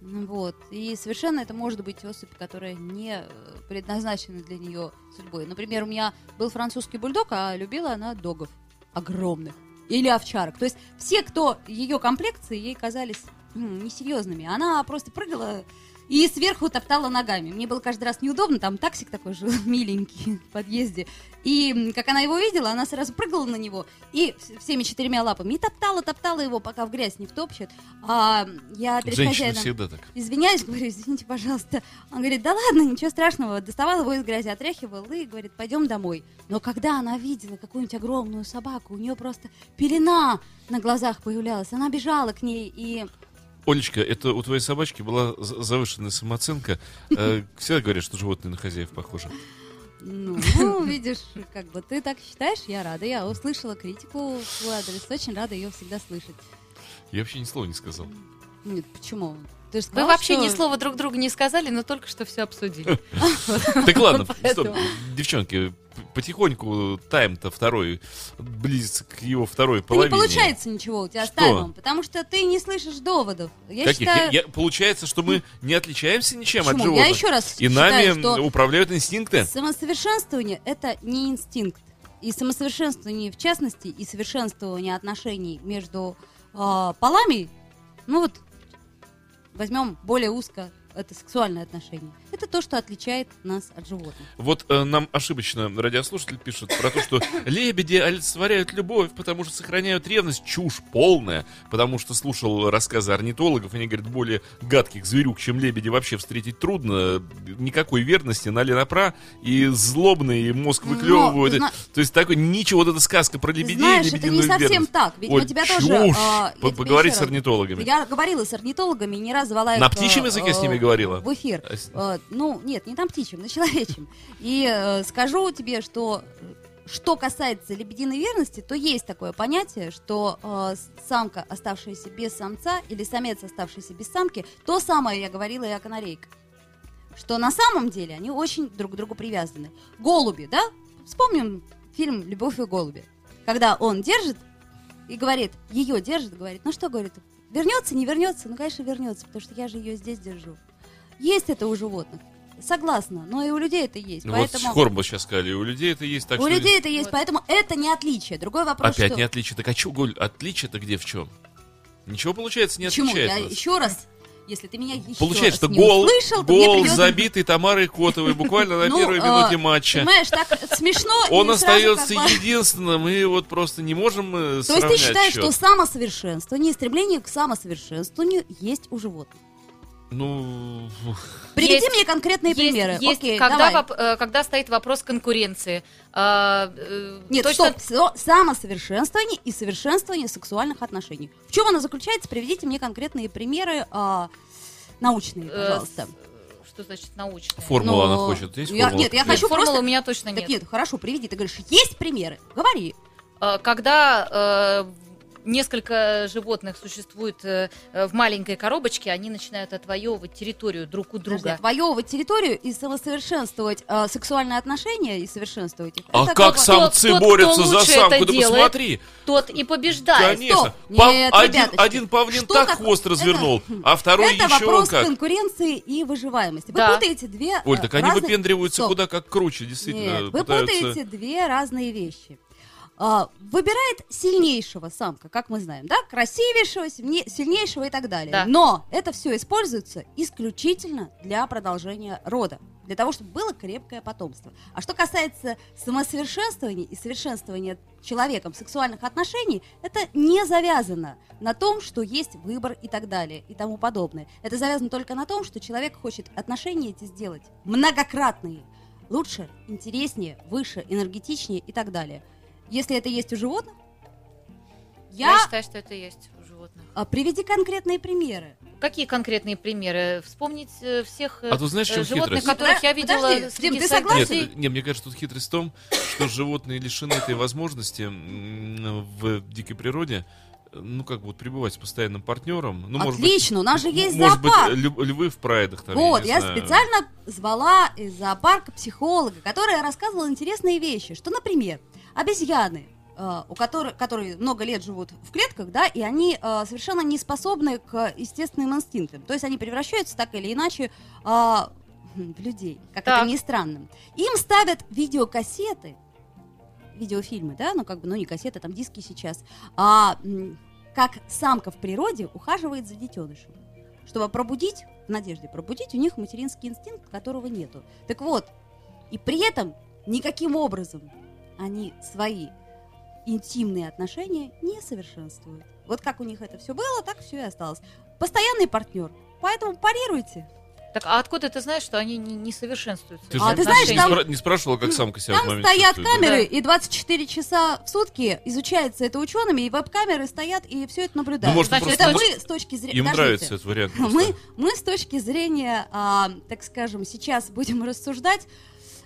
Вот. И совершенно это может быть особь, которая не э, предназначена для нее судьбой. Например, у меня был французский бульдог, а любила она догов огромных. Или овчарок. То есть все, кто ее комплекции, ей казались несерьезными. Она просто прыгала И сверху топтала ногами. Мне было каждый раз неудобно, там таксик такой же миленький в подъезде. И как она его видела, она сразу прыгала на него и вс- всеми четырьмя лапами и топтала, топтала его, пока в грязь не втопчет. А я перед хозяином всегда так. извиняюсь, говорю, извините, пожалуйста. Он говорит, да ладно, ничего страшного. Доставал его из грязи, отряхивал и говорит, пойдем домой. Но когда она видела какую-нибудь огромную собаку, у нее просто пелена на глазах появлялась. Она бежала к ней и... Олечка, это у твоей собачки была за- завышенная самооценка. Э, Всегда говорят, что животные на хозяев похожи. Ну, ну, видишь, как бы ты так считаешь, я рада. Я услышала критику в свой адрес, очень рада ее всегда слышать. Я вообще ни слова не сказал. Нет, почему? Ты же Вы сказал, вообще что- ни слова друг другу не сказали, но только что все обсудили. Так ладно, девчонки, потихоньку тайм-то второй близится к его второй Да не половине. получается ничего у тебя с Что? таймом, потому что ты не слышишь доводов. Я Каких? считаю... Я- я- получается, что мы не отличаемся ничем от животных. Я еще раз И считаю, нами что управляют инстинкты. Самосовершенствование – это не инстинкт. И самосовершенствование, в частности, и совершенствование отношений между а, полами, ну вот, возьмем более узко, это сексуальное отношение. Это то, что отличает нас от животных. Вот э, нам ошибочно радиослушатель пишет про то, что лебеди олицетворяют любовь, потому что сохраняют ревность. Чушь полная, потому что слушал рассказы орнитологов, они говорят, более гадких зверюк, чем лебеди, вообще встретить трудно. Никакой верности, и злобные, и мозг Но, выклевывают. ты зна- То есть такой, ничего, вот эта сказка про лебедей, знаешь, это не совсем верность. так. Ведь Оль, у тебя чушь. тоже... а, тебе Поговорить с орнитологами. Я говорила с орнитологами, не раз звала. На э, птичьем языке с э, ними говорила? В эфир. А Э, Ну, нет, не на птичьем, на человечьем. И э, скажу тебе, что э, что касается лебединой верности, то есть такое понятие, что э, самка, оставшаяся без самца, или самец, оставшийся без самки, то самое я говорила и о канарейках. Что на самом деле они очень друг к другу привязаны. Голуби, да? Вспомним фильм «Любовь и голуби». Когда он держит и говорит, ее держит, говорит, ну что, говорит, вернется, не вернется? Ну, конечно, вернется, потому что я же ее здесь держу. Есть это у животных, согласна, но и у людей это есть. Ну, Вот поэтому... Хорбл сейчас сказали, у людей это есть, так у что... людей это есть, Вот. поэтому это не отличие. Другой вопрос, Опять что... не отличие. Так а что, Голь, отличие-то где в чем? Ничего, получается, не Почему? отличает Я еще раз, если ты меня еще Получается, раз что не гол, услышал, гол придется- забитый Тамарой Котовой буквально на Ну, первой а, минуте матча. Понимаешь, так смешно. Он остается единственным, и вот просто не можем э, То есть ты считаешь, что самосовершенствование, стремление к самосовершенствованию есть у животных? Ну, Приведи Есть- мне конкретные Есть- примеры. есть, Окей, когда, давай. воп- э, когда стоит вопрос конкуренции. А, э, Нет, точно- стоп, со- самосовершенствование и совершенствование сексуальных отношений. В чем оно заключается? Приведите мне конкретные примеры а, научные, пожалуйста. Что значит научное? формула Ну, она хочет. Есть я- формула? нет, я какая? хочу Формулы просто- у меня точно Так нет. нет, хорошо, приведи. Ты говоришь, есть примеры? Говори. Когда э, несколько животных существует э, э, в маленькой коробочке, они начинают отвоевывать территорию друг у Подожди, друга. отвоевывать территорию и самосовершенствовать а, сексуальные отношения и совершенствовать их. А Это как бы- самцы тот, борются за самку? Да делает, посмотри. Тот и побеждает. Конечно. Стоп. Пав- Нет, один, ребяточки. один павлин Что так такое? хвост Это- развернул, а второй Это еще вопрос как. конкуренции и выживаемости. Вы Да. путаете две Оль, э, так они разные- выпендриваются Стоп. куда как круче, действительно. Нет, вы пытаются... путаете две разные вещи. А, выбирает сильнейшего самка, как мы знаем, да, красивейшего, сильне- сильнейшего и так далее. Да. Но это все используется исключительно для продолжения рода, для того, чтобы было крепкое потомство. А что касается самосовершенствования и совершенствования человеком сексуальных отношений, это не завязано на том, что есть выбор и так далее и тому подобное. Это завязано только на том, что человек хочет отношения эти сделать многократные, лучше, интереснее, выше, энергетичнее и так далее. Если это есть у животных, Я... я, считаю, что это есть у животных. А, приведи конкретные примеры. Какие конкретные примеры? Вспомнить э, всех э, А тут знаешь, в э, чем животных, хитрость? которых я Подожди, видела Дим, среди ты согласен? Нет, не, мне кажется, тут хитрость в том, что животные лишены этой возможности в дикой природе, ну, как бы вот пребывать с постоянным партнером. Ну, может быть, Отлично, у нас же есть может быть, зоопарк. лю- львы в прайдах там, вот, не я, знаю. специально звала из зоопарка психолога, которая рассказывала интересные вещи, что, например, обезьяны, э, у которых, которые много лет живут в клетках, да, и они э, совершенно не способны к естественным инстинктам. То есть они превращаются так или иначе а, в людей, как Так. это ни странно. Им ставят видеокассеты, видеофильмы, да, ну как бы, ну не кассеты, там диски сейчас, а как самка в природе ухаживает за детенышем, чтобы пробудить в надежде пробудить у них материнский инстинкт, которого нету. Так вот, и при этом никаким образом они свои интимные отношения не совершенствуют. Вот как у них это все было, так все и осталось. Постоянный партнер. Поэтому парируйте. Так, а откуда ты знаешь, что они не, не совершенствуются? Ты А, ты знаешь, не, там- спра- не спрашивала, как самка себя в Там момент стоят камеры, Да. и 24 часа в сутки изучается это учеными, и веб-камеры стоят, и все это наблюдают. Ну, может, Значит, это мы с точки зрения... им Подождите. нравится этот вариант. просто. Мы, мы с точки зрения, а, так скажем, сейчас будем рассуждать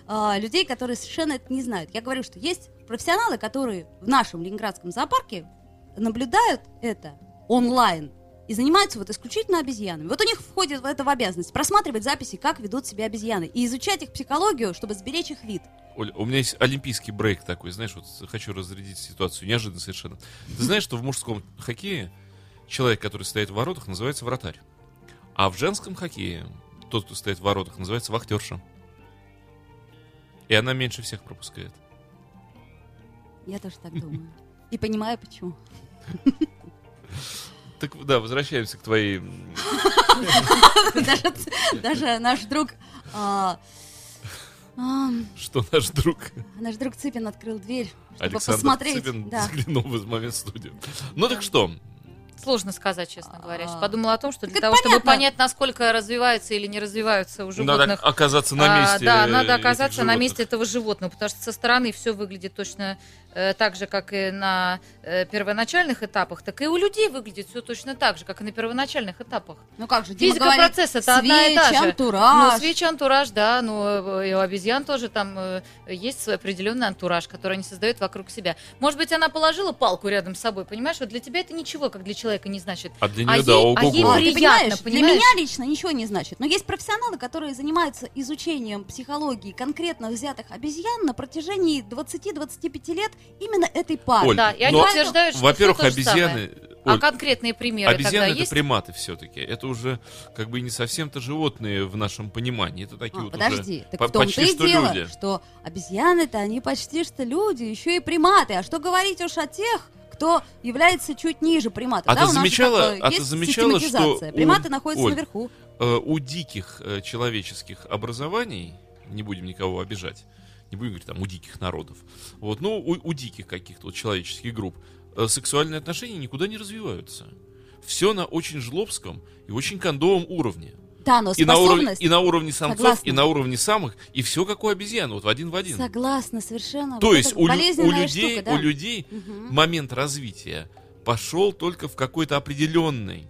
а, людей, которые совершенно это не знают. Я говорю, что есть профессионалы, которые в нашем ленинградском зоопарке наблюдают это онлайн и занимаются вот исключительно обезьянами. Вот у них входит в это в обязанность просматривать записи, как ведут себя обезьяны, и изучать их психологию, чтобы сберечь их вид. Оль, у меня есть олимпийский брейк такой, знаешь, вот хочу разрядить ситуацию, неожиданно совершенно. Ты знаешь, что в мужском хоккее человек, который стоит в воротах, называется вратарь. А в женском хоккее тот, кто стоит в воротах, называется вахтерша. И она меньше всех пропускает. Я тоже так думаю. И понимаю, почему. Так да, возвращаемся к твоей... Даже, даже наш друг... а, а, Что наш друг наш друг Цыпин открыл дверь, чтобы Александр посмотреть. Цыпин да. заглянул в момент в студию. Ну так что, Сложно сказать, честно говоря. Я А. подумала о том, что для того, чтобы понять, насколько развиваются или не развиваются у надо животных оказаться на А, месте да, надо оказаться на месте этого животного, потому что со стороны все выглядит точно так же, как и на э, первоначальных этапах, так и у людей выглядит все точно так же, как и на первоначальных этапах. Ну как же, Дима Физика говорит, процесса это одна и та же. антураж. Ну, свечи, антураж, да, но и у обезьян тоже там э, есть свой определенный антураж, который они создают вокруг себя. Может быть, она положила палку рядом с собой, понимаешь? Вот для тебя это ничего, как для человека, не значит. А для А нее, да, ей- а ого-го. ей А, ты приятно, понимаешь, для меня лично ничего не значит. Но есть профессионалы, которые занимаются изучением психологии конкретно взятых обезьян на протяжении 20-25 лет именно этой пары. Оль, Да, и они но, утверждают, что Во-первых, всё то же обезьяны... А Оль, конкретные примеры Обезьяны тогда это есть? приматы все-таки. Это уже как бы не совсем-то животные в нашем понимании. Это такие А, вот подожди, уже так по- в том-то почти и что дело, люди. что обезьяны-то они почти что люди, еще и приматы. А что говорить уж о тех, кто является чуть ниже примата? А да, ты замечала- а ты замечала, что систематизация. у- Приматы находятся Оль, наверху. Э, у диких э, человеческих образований, не будем никого обижать, не будем говорить там у диких народов, вот, ну, у, у диких каких-то вот человеческих групп, э, сексуальные отношения никуда не развиваются. Все на очень жлобском и очень кондовом уровне. Да, но И на, уровне, и на уровне самцов, Согласна. и на уровне самых, и все как у обезьян, вот в один в один. Согласна, совершенно. То Вот есть у, лю- у людей, штука, да. у людей Мгм. момент развития пошел только в какой-то определенный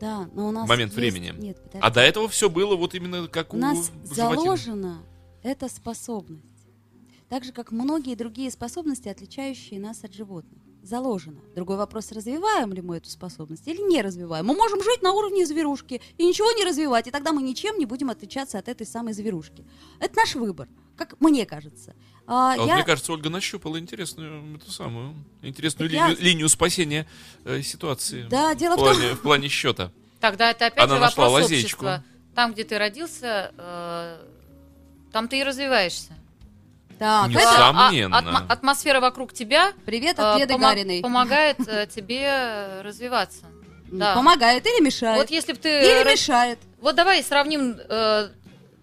Да, но у нас момент есть- времени. Нет, подожди. А до этого все было вот именно как У у нас заложена эта способность. Так же, как многие другие способности, отличающие нас от животных. Заложено. Другой вопрос, развиваем ли мы эту способность или не развиваем. Мы можем жить на уровне зверушки и ничего не развивать, и тогда мы ничем не будем отличаться от этой самой зверушки. Это наш выбор, как мне кажется. А, А вот я- мне кажется, Ольга нащупала интересную эту самую интересную я- линию, линию спасения э, ситуации. Да, дело в в том- плане, в плане счета. Тогда это опять Она же нашла вопрос лазейку. общества. Там, где ты родился, э, там ты и развиваешься. Так, Не это- сам- Несомненно. А- атмо- атмосфера вокруг тебя Привет э, от Леды помо- Гариной. помогает э, тебе развиваться. да. Помогает или мешает. Вот если бы ты... Или мешает. Вот давай сравним э,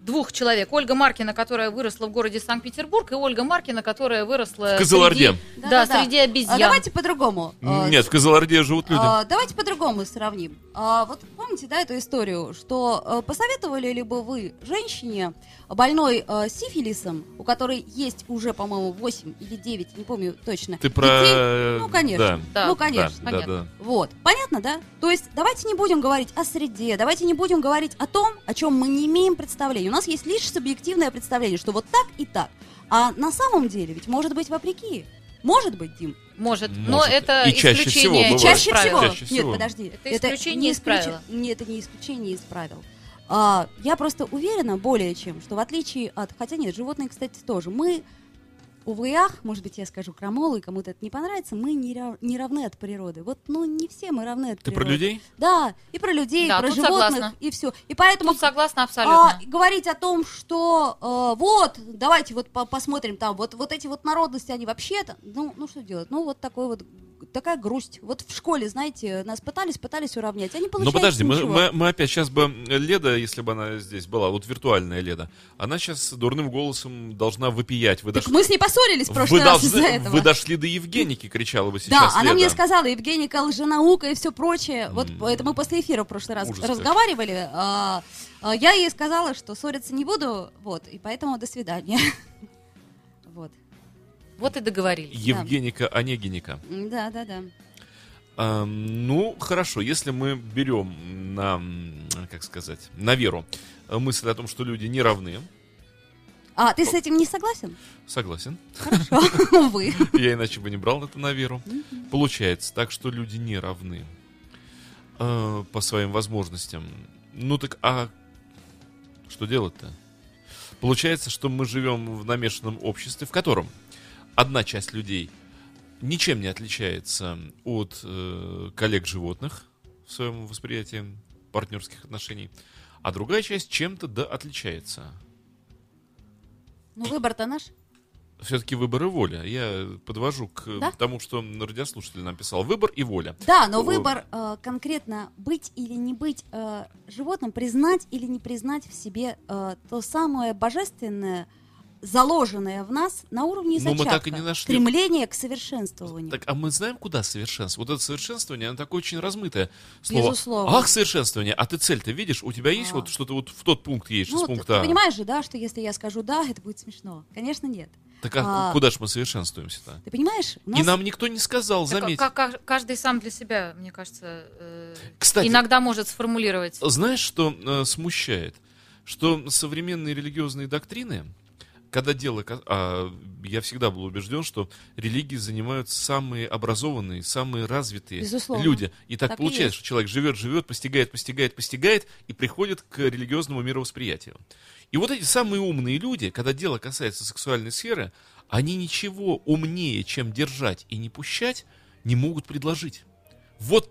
двух человек. Ольга Маркина, которая выросла в городе Санкт-Петербург, и Ольга Маркина, которая выросла... В Кызылорде. среди- Да, Да-да-да. среди обезьян. А давайте по-другому. А, Нет, в Козлорде живут люди. А, давайте по-другому сравним. А, вот помните, да, эту историю, что э, посоветовали ли бы вы женщине больной э, сифилисом, у которой есть уже, по-моему, 8 или 9, не помню точно. Ты про... детей? Ну, конечно. Да. Да. ну, конечно. Да, понятно. да, Вот, понятно, да? То есть давайте не будем говорить о среде, давайте не будем говорить о том, о чем мы не имеем представления. У нас есть лишь субъективное представление, что вот так и так. А на самом деле ведь может быть вопреки. Может быть, Дим. Может. Но Может. это И чаще исключение всего из бывает. Чаще правил. всего. Чаще Нет, всего. подожди. Это исключение не из правила. Нет, это не исключение из правил. А, я просто уверена более чем, что в отличие от... Хотя нет, животные, кстати, тоже. Мы, увы ах, может быть, я скажу крамолу, и кому-то это не понравится, мы не, ра- не равны от природы. Вот, ну, не все мы равны от Ты природы. про людей? Да, и про людей, Да, и про тут животных, согласна. и все. И поэтому Тут согласна абсолютно. а, говорить о том, что э, вот, давайте вот по- посмотрим там, вот, вот эти вот народности, они вообще-то, ну, ну что делать? Ну вот такой вот такая грусть. Вот в школе, знаете, нас пытались, пытались уравнять, а не Но получается подожди, мы, ничего. мы, мы опять сейчас бы Леда, если бы она здесь была, вот виртуальная Леда, она сейчас дурным голосом должна выпиять. Вы, Так дош- мы с ней поссорились в вы, прошлый раз должны- из-за этого. вы дошли до Евгеники, кричала бы Да, сейчас она мне Леда. сказала, Евгеника, лженаука и все прочее. Вот это мы после эфира в прошлый раз Ужас разговаривали. а, а, я ей сказала, что ссориться не буду, вот, и поэтому до свидания. Вот. Вот и договорились. Евгеника Онегиника. Да, да, да. А, ну, хорошо, если мы берем на, как сказать, на веру э, мысль о том, что люди не равны, А, ты с этим не согласен? согласен, Хорошо, увы. я иначе бы не брал это на веру. Получается так, что люди не равны э, по своим возможностям. Ну так, а что делать-то? Получается, что мы живем в намешанном обществе, в котором одна часть людей ничем не отличается от э, коллег животных в своем восприятии партнерских отношений, а другая часть чем-то да отличается. Ну, выбор-то наш. Все-таки выбор и воля. Я подвожу к Да? тому, что радиослушатель написал. Выбор и воля. Да, но О. выбор э, конкретно быть или не быть э, животным, признать или не признать в себе э, то самое божественное, заложенное в нас на уровне Но мы так и не нашли. Стремление к совершенствованию. Так, а мы знаем, куда совершенство? Вот это совершенствование, оно такое очень размытое слово. Безусловно. Ах, совершенствование, а ты цель-то видишь? У тебя есть А. вот что-то вот в тот пункт едешь ну, ты, пункта ты А. понимаешь же, да, что если я скажу да, это будет смешно. Конечно, нет. Так а, А. куда же мы совершенствуемся-то? Ты понимаешь? У И нас- нам никто не сказал, Так, заметь. ка- ка- каждый сам для себя, мне кажется, э, Кстати, иногда может сформулировать. Знаешь, что э, смущает? Что современные религиозные доктрины, когда дело... а, я всегда был убежден, что религии занимают самые образованные, самые развитые Безусловно. люди. И так, Так и получается, есть. что человек живет, живет, постигает, постигает, постигает и приходит к религиозному мировосприятию. И вот эти самые умные люди, когда дело касается сексуальной сферы, они ничего умнее, чем держать и не пущать, не могут предложить. Вот,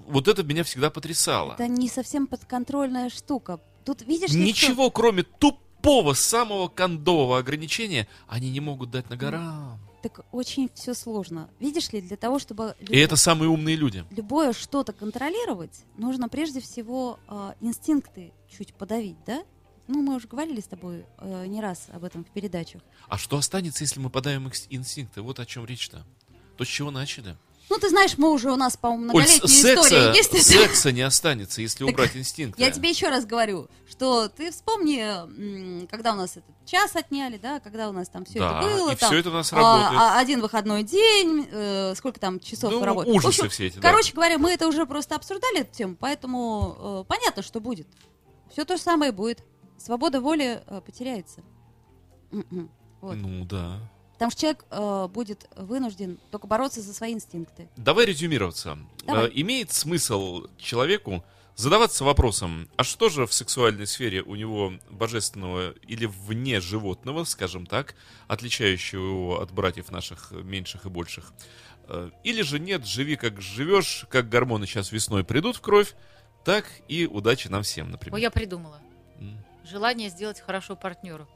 вот это меня всегда потрясало. Это не совсем подконтрольная штука. Тут видишь ли, что- Ничего, кроме тупого, самого кондового ограничения, они не могут дать на горам. Так очень все сложно. Видишь ли, для того, чтобы И люб- это самые умные люди. любое что-то контролировать, нужно прежде всего э, инстинкты чуть подавить, да? Ну, мы уже говорили с тобой э, не раз об этом в передачах. А что останется, если мы подаем их инстинкты? Вот о чем речь-то. То, с чего начали. Ну, ты знаешь, мы уже у нас, по-моему, Оль, многолетняя история секса, есть. это- секса не останется, если Так убрать инстинкты. Я тебе еще раз говорю, что ты вспомни, когда у нас этот час отняли, да, когда у нас там все Да, это было. и там, всё это у нас а, работает. а, один выходной день, э, сколько там часов Ну, работы. ужасы общем, все эти, да. Короче говоря, мы это уже просто обсуждали эту тему, поэтому э, понятно, что будет. Все то же самое будет. Свобода воли э, потеряется. М-м. Вот. Ну да. Потому что человек э, будет вынужден только бороться за свои инстинкты. Давай резюмироваться. Давай. Э, Имеет смысл человеку задаваться вопросом, а что же в сексуальной сфере у него божественного или вне животного, скажем так, отличающего его от братьев наших меньших и больших? Э, Или же нет, живи как живешь, как гормоны сейчас весной придут в кровь, так и удачи нам всем, Ой, например. я придумала. Желание сделать хорошо партнеру.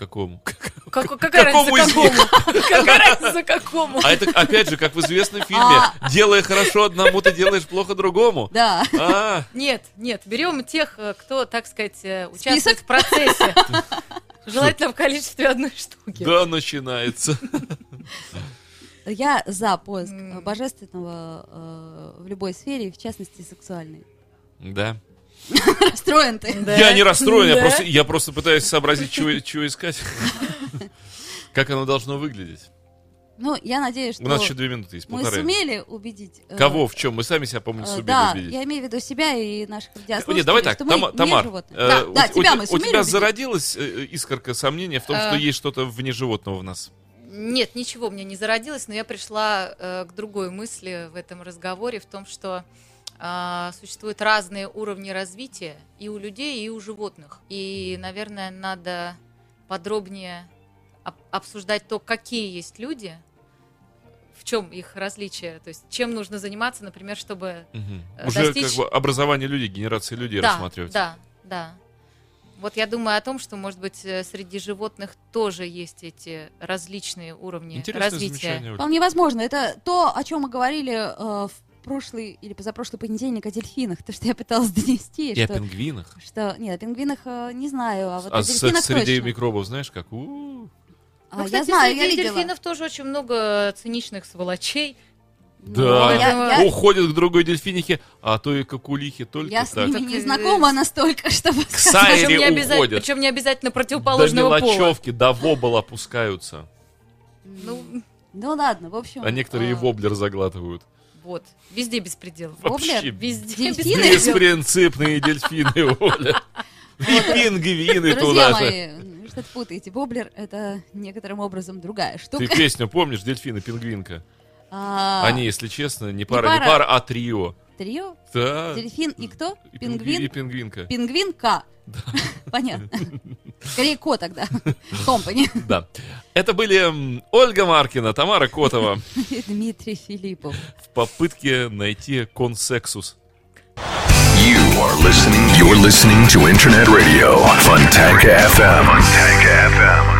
Какому? Как- какая Какому из разница какому? Какая разница какому? А это, опять же, как в известном фильме, А. делая хорошо одному, ты делаешь плохо другому. Да. А, Нет, нет, берем тех, э, кто, так сказать, э, участвует Список? в процессе. Желательно в количестве одной штуки. да, начинается. Я за поиск божественного э, в любой сфере, в частности сексуальной. Да. Расстроен ты. Да. Я не расстроен, я Да. просто, я просто пытаюсь сообразить, чего, чего искать. Как оно должно выглядеть. Ну, я надеюсь, что У нас еще две минуты есть, мы полторы. сумели убедить... э, Кого, в чем? Мы сами себя, по-моему, э, сумели Да, убедить. я имею в виду себя и наших радиослушателей, Нет, давай так, что мы Тамар, животные. э, да, у, да, у тебя те- мы у сумели тебя убедить? зародилась э, искорка сомнения в том, что Э. есть что-то вне животного в нас? Нет, ничего у меня не зародилось, но я пришла э, к другой мысли в этом разговоре, в том, что а, существуют разные уровни развития и у людей, и у животных. И, наверное, надо подробнее об- обсуждать то, какие есть люди, в чем их различие, то есть чем нужно заниматься, например, чтобы. Э, Уже достичь- как бы образование людей, генерации людей да, рассматривать. да, да. Вот я думаю о том, что, может быть, э, среди животных тоже есть эти различные уровни Интересное развития. Вполне возможно. Это то, о чем мы говорили э, в прошлый или позапрошлый понедельник о дельфинах. То, что я пыталась донести. И о что, пингвинах. что- Нет, о пингвинах э, не знаю, а вот А о с- дельфинах среди точно. микробов знаешь как? У-у-у. А, Ну, я кстати, знаю, я среди видела. дельфинов тоже очень много циничных сволочей. Да, Ну, я- я- уходит к другой дельфинихе, а то и какулихе только Я с так. ними Так, не знакома настолько, чтобы К. Сайре Причем не, уходят. причем не обязательно До противоположного пола. мелочевки, до вобл опускаются. Ну, Ну ладно, в общем. А некоторые и э, воблер заглатывают. Вот. Везде беспредел. Воблер? Вообще Везде Дельфины? беспредел. беспринципные дельфины, Оля. И пингвины туда же. вы что-то путаете. Воблер — это некоторым образом другая Ты штука. песню помнишь, дельфины, пингвинка? А, Они, если честно, не пара, не пара. пара, а трио. Трио, Да. дельфин и кто? И пингви- И Пингвин? пингвинка. Пингвин К. Понятно. Скорее Ко тогда. Компани. Да. Это были Ольга Маркина, Тамара Котова И Дмитрий Филиппов. в попытке найти консексус. You are listening. You're listening to Internet Radio Fontanka FM. Fontanka FM.